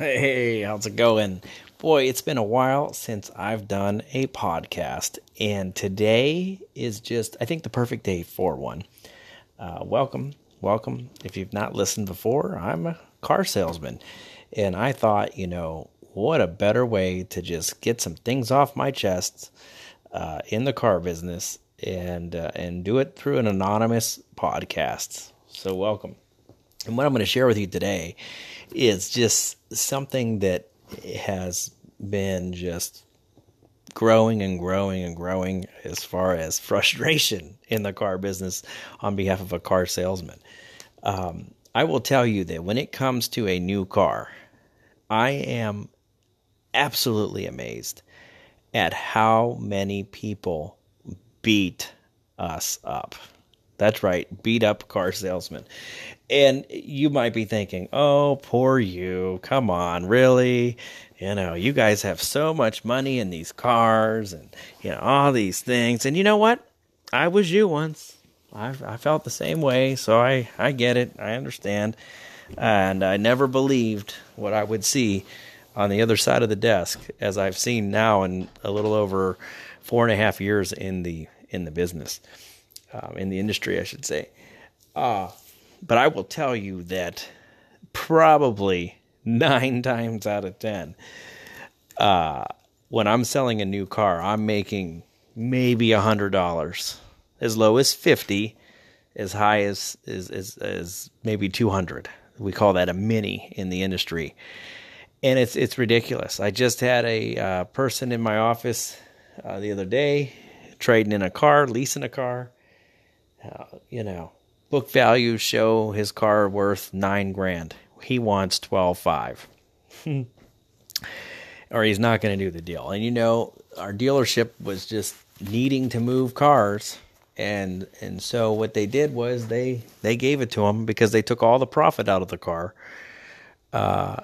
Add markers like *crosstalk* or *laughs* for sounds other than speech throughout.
Hey, how's it going? Boy, it's been a while since I've done a podcast, and today is just, I think, the perfect day for one. Uh, welcome, welcome. If you've not listened before, I'm a car salesman, and I thought, you know, what a better way to just get some things off my chest uh, in the car business and uh, and do it through an anonymous podcast. So, welcome. And what I'm going to share with you today is just something that has been just growing and growing and growing as far as frustration in the car business on behalf of a car salesman. Um, I will tell you that when it comes to a new car, I am absolutely amazed at how many people beat us up. That's right, beat up car salesman. And you might be thinking, oh, poor you. Come on, really? You know, you guys have so much money in these cars and, you know, all these things. And you know what? I was you once. I, I felt the same way. So I, I get it. I understand. And I never believed what I would see on the other side of the desk as I've seen now in a little over four and a half years in the in the business um, in the industry, I should say. Uh, but I will tell you that probably nine *laughs* times out of ten, uh, when I'm selling a new car, I'm making maybe a hundred dollars, as low as fifty, as high as as as, as maybe two hundred. We call that a mini in the industry, and it's it's ridiculous. I just had a uh, person in my office uh, the other day trading in a car, leasing a car uh, you know, book values show his car worth nine grand. He wants twelve five, *laughs* or he's not going to do the deal. And you know, our dealership was just needing to move cars, and and so what they did was they they gave it to him because they took all the profit out of the car. Uh,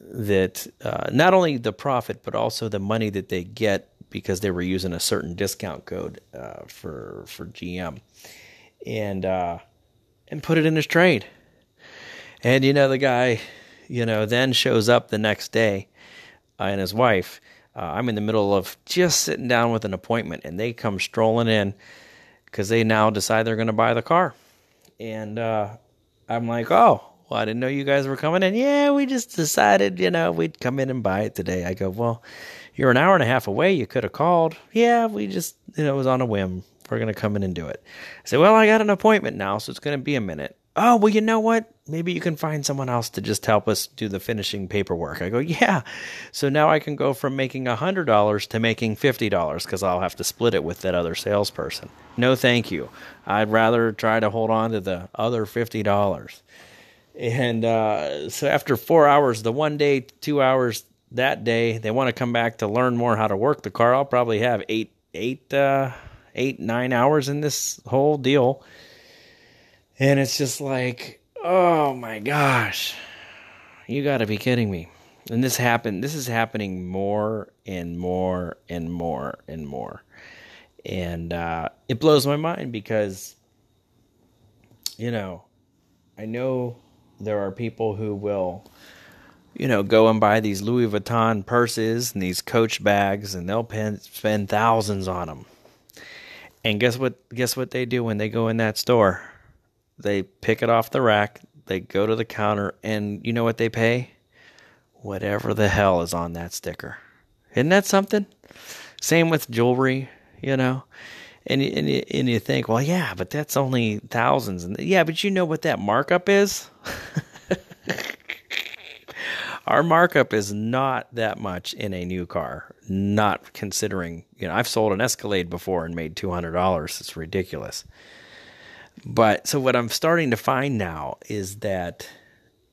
that uh, not only the profit but also the money that they get because they were using a certain discount code uh, for for GM and uh, and put it in his trade. And you know the guy, you know, then shows up the next day, uh, and his wife. Uh, I'm in the middle of just sitting down with an appointment, and they come strolling in because they now decide they're going to buy the car. And uh, I'm like, oh, well, I didn't know you guys were coming in. Yeah, we just decided, you know, we'd come in and buy it today. I go, well, you're an hour and a half away. You could have called. Yeah, we just, you know, it was on a whim. We're going to come in and do it. I Well, I got an appointment now, so it's going to be a minute. Oh, well, you know what? Maybe you can find someone else to just help us do the finishing paperwork. I go, Yeah. So now I can go from making $100 to making $50 because I'll have to split it with that other salesperson. No, thank you. I'd rather try to hold on to the other $50. And uh, so after four hours, the one day, two hours that day, they want to come back to learn more how to work the car. I'll probably have eight, eight, uh, eight, nine hours in this whole deal. And it's just like, oh my gosh, you got to be kidding me. And this happened, this is happening more and more and more and more. And uh, it blows my mind because, you know, I know there are people who will, you know, go and buy these Louis Vuitton purses and these Coach bags, and they'll spend thousands on them. And guess what? Guess what they do when they go in that store? They pick it off the rack. They go to the counter, and you know what they pay? Whatever the hell is on that sticker. Isn't that something? Same with jewelry, you know. And and and you think, well, yeah, but that's only thousands, and yeah, but you know what that markup is? *laughs* our markup is not that much in a new car. Not considering, you know, I've sold an Escalade before and made two hundred dollars. It's ridiculous. But so what I'm starting to find now is that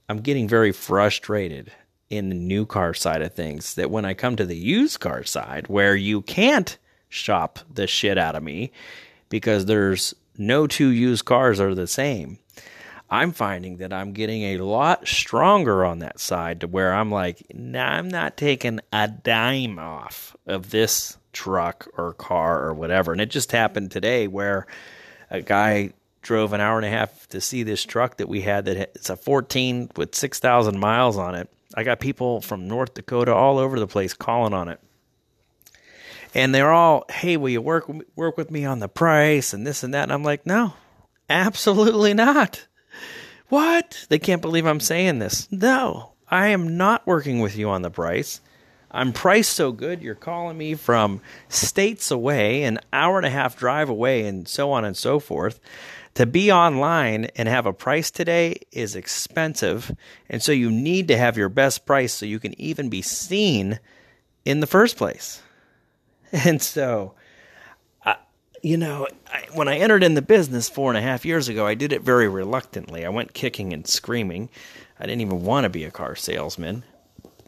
I'm getting very frustrated in the new car side of things. That when I come to the used car side, where you can't shop the shit out of me because there's no two used cars are the same I'm finding that I'm getting a lot stronger on that side to where I'm like, nah, I'm not taking a dime off of this truck or car or whatever. And it just happened today where a guy drove an hour and a half to see this truck that we had that it's a 14 with 6,000 miles on it. I got people from North Dakota all over the place calling on it. And they're all, "Hey, will you work work with me on the price and this and that?" And I'm like, "No. Absolutely not." What? They can't believe I'm saying this. No. I am not working with you on the price. I'm priced so good, you're calling me from states away, an hour and a half drive away, and so on and so forth. To be online and have a price today is expensive. And so you need to have your best price so you can even be seen in the first place. *laughs* And so, you know, I, when I entered in the business four and a half years ago, I did it very reluctantly. I went kicking and screaming. I didn't even want to be a car salesman,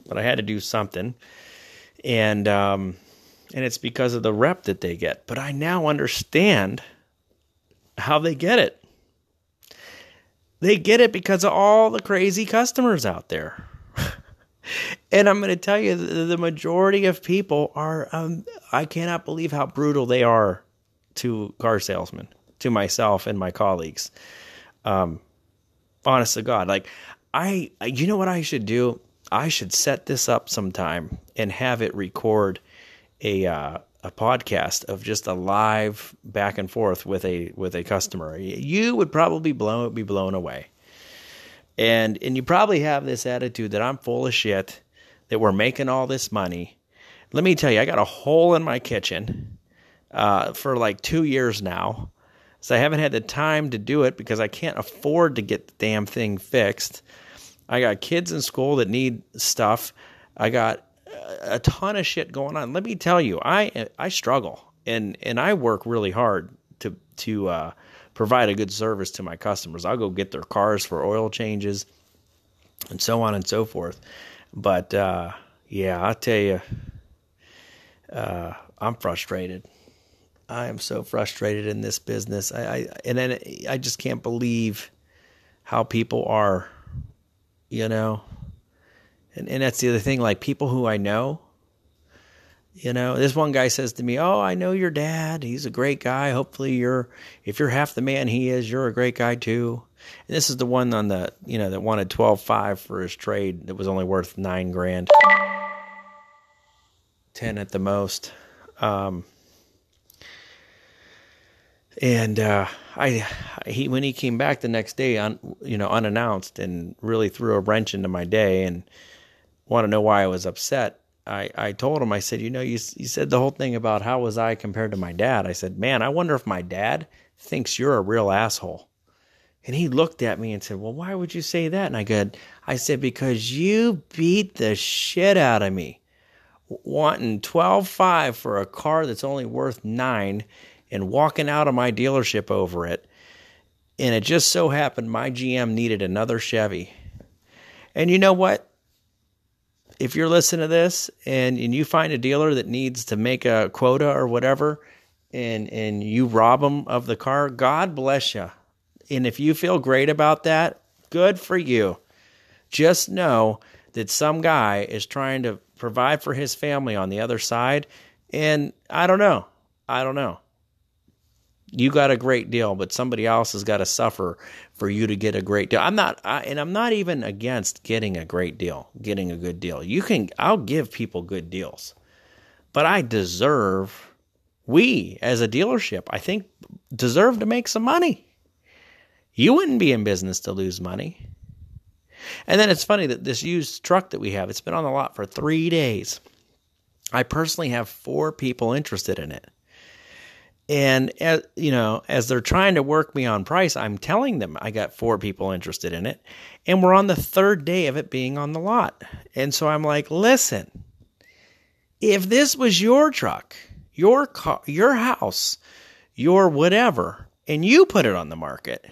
but I had to do something. And, um, and it's because of the rep that they get. But I now understand how they get it. They get it because of all the crazy customers out there. *laughs* and I'm going to tell you, the majority of people are, um, I cannot believe how brutal they are to car salesmen, to myself and my colleagues. Um, honest to God, like, I, you know what I should do? I should set this up sometime and have it record a uh, a podcast of just a live back and forth with a with a customer. You would probably blow be blown away. And and you probably have this attitude that I'm full of shit, that we're making all this money. Let me tell you, I got a hole in my kitchen uh, for like two years now. So I haven't had the time to do it because I can't afford to get the damn thing fixed. I got kids in school that need stuff. I got a ton of shit going on. Let me tell you, I I struggle and and I work really hard to to uh, provide a good service to my customers. I'll go get their cars for oil changes and so on and so forth. But uh, yeah, I'll tell you, uh, I'm frustrated. I am so frustrated in this business. I, I and then I just can't believe how people are, you know. And and that's the other thing. Like people who I know, you know, this one guy says to me, "Oh, I know your dad. He's a great guy. Hopefully, you're if you're half the man he is, you're a great guy too." And this is the one on the you know that wanted twelve five for his trade that was only worth nine grand, ten at the most. Um, and uh, I, he when he came back the next day, on you know unannounced, and really threw a wrench into my day, and want to know why I was upset. I, I told him, I said, you know, you, you said the whole thing about how was I compared to my dad. I said, man, I wonder if my dad thinks you're a real asshole. And he looked at me and said, well, why would you say that? And I said, I said, because you beat the shit out of me wanting 12.5 for a car that's only worth nine and walking out of my dealership over it. And it just so happened my GM needed another Chevy. And you know what? If you're listening to this and, and you find a dealer that needs to make a quota or whatever, and and you rob them of the car, God bless you. And if you feel great about that, good for you. Just know that some guy is trying to provide for his family on the other side. And I don't know. I don't know you got a great deal, but somebody else has got to suffer for you to get a great deal. I'm not, I, and I'm not even against getting a great deal, getting a good deal. You can, I'll give people good deals, but I deserve, we as a dealership, I think, deserve to make some money. You wouldn't be in business to lose money. And then it's funny that this used truck that we have, it's been on the lot for three days. I personally have four people interested in it. And as you know, as they're trying to work me on price, I'm telling them I got four people interested in it, and we're on the third day of it being on the lot. And so I'm like, listen, if this was your truck, your car, your house, your whatever, and you put it on the market,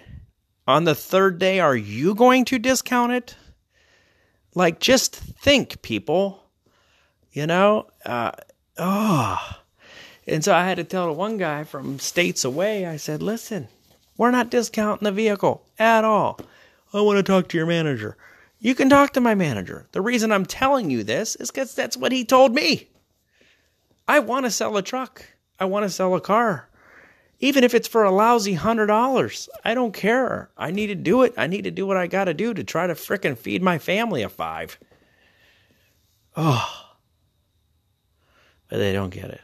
on the third day, are you going to discount it? Like, just think, people. You know, uh, oh and so I had to tell the one guy from states away, I said, listen, we're not discounting the vehicle at all. I want to talk to your manager. You can talk to my manager. The reason I'm telling you this is because that's what he told me. I want to sell a truck. I want to sell a car. Even if it's for a lousy hundred dollars, I don't care. I need to do it. I need to do what I got to do to try to fricking feed my family a five. Oh, but they don't get it.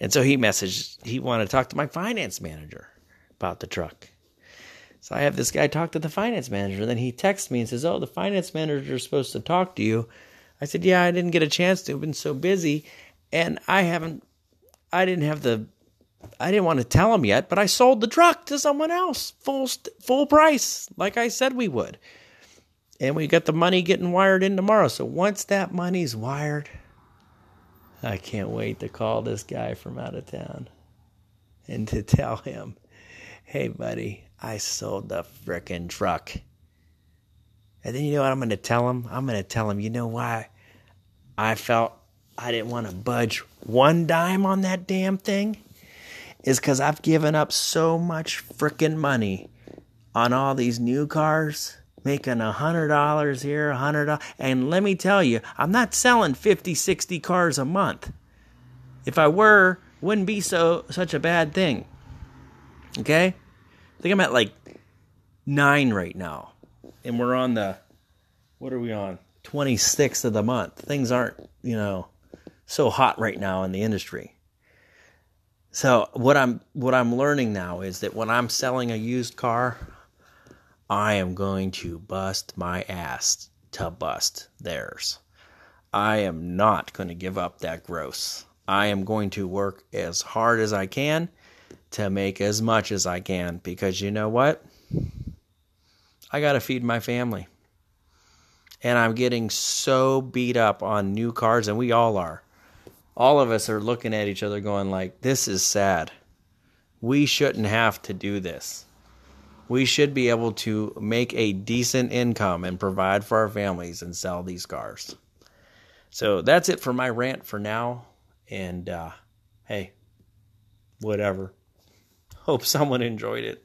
And so he messaged, he wanted to talk to my finance manager about the truck. So I have this guy talk to the finance manager. And Then he texts me and says, Oh, the finance manager is supposed to talk to you. I said, Yeah, I didn't get a chance to. I've been so busy. And I haven't, I didn't have the, I didn't want to tell him yet, but I sold the truck to someone else, full, full price, like I said we would. And we got the money getting wired in tomorrow. So once that money's wired, I can't wait to call this guy from out of town and to tell him, hey, buddy, I sold the frickin' truck. And then you know what I'm going to tell him? I'm going to tell him, you know why I felt I didn't want to budge one dime on that damn thing? Is because I've given up so much frickin' money on all these new cars, making a hundred dollars here, a hundred dollars. And let me tell you, I'm not selling 50, 60 cars a month. If I were, wouldn't be so such a bad thing. Okay? I think I'm at like nine right now. And we're on the, what are we on? 26th of the month. Things aren't, you know, so hot right now in the industry. So what I'm what I'm learning now is that when I'm selling a used car, I am going to bust my ass to bust theirs. I am not going to give up that gross. I am going to work as hard as I can to make as much as I can because you know what? I got to feed my family. And I'm getting so beat up on new cars and we all are. All of us are looking at each other going like this is sad. We shouldn't have to do this. We should be able to make a decent income and provide for our families and sell these cars. So that's it for my rant for now. And uh, hey, whatever. *laughs* Hope someone enjoyed it.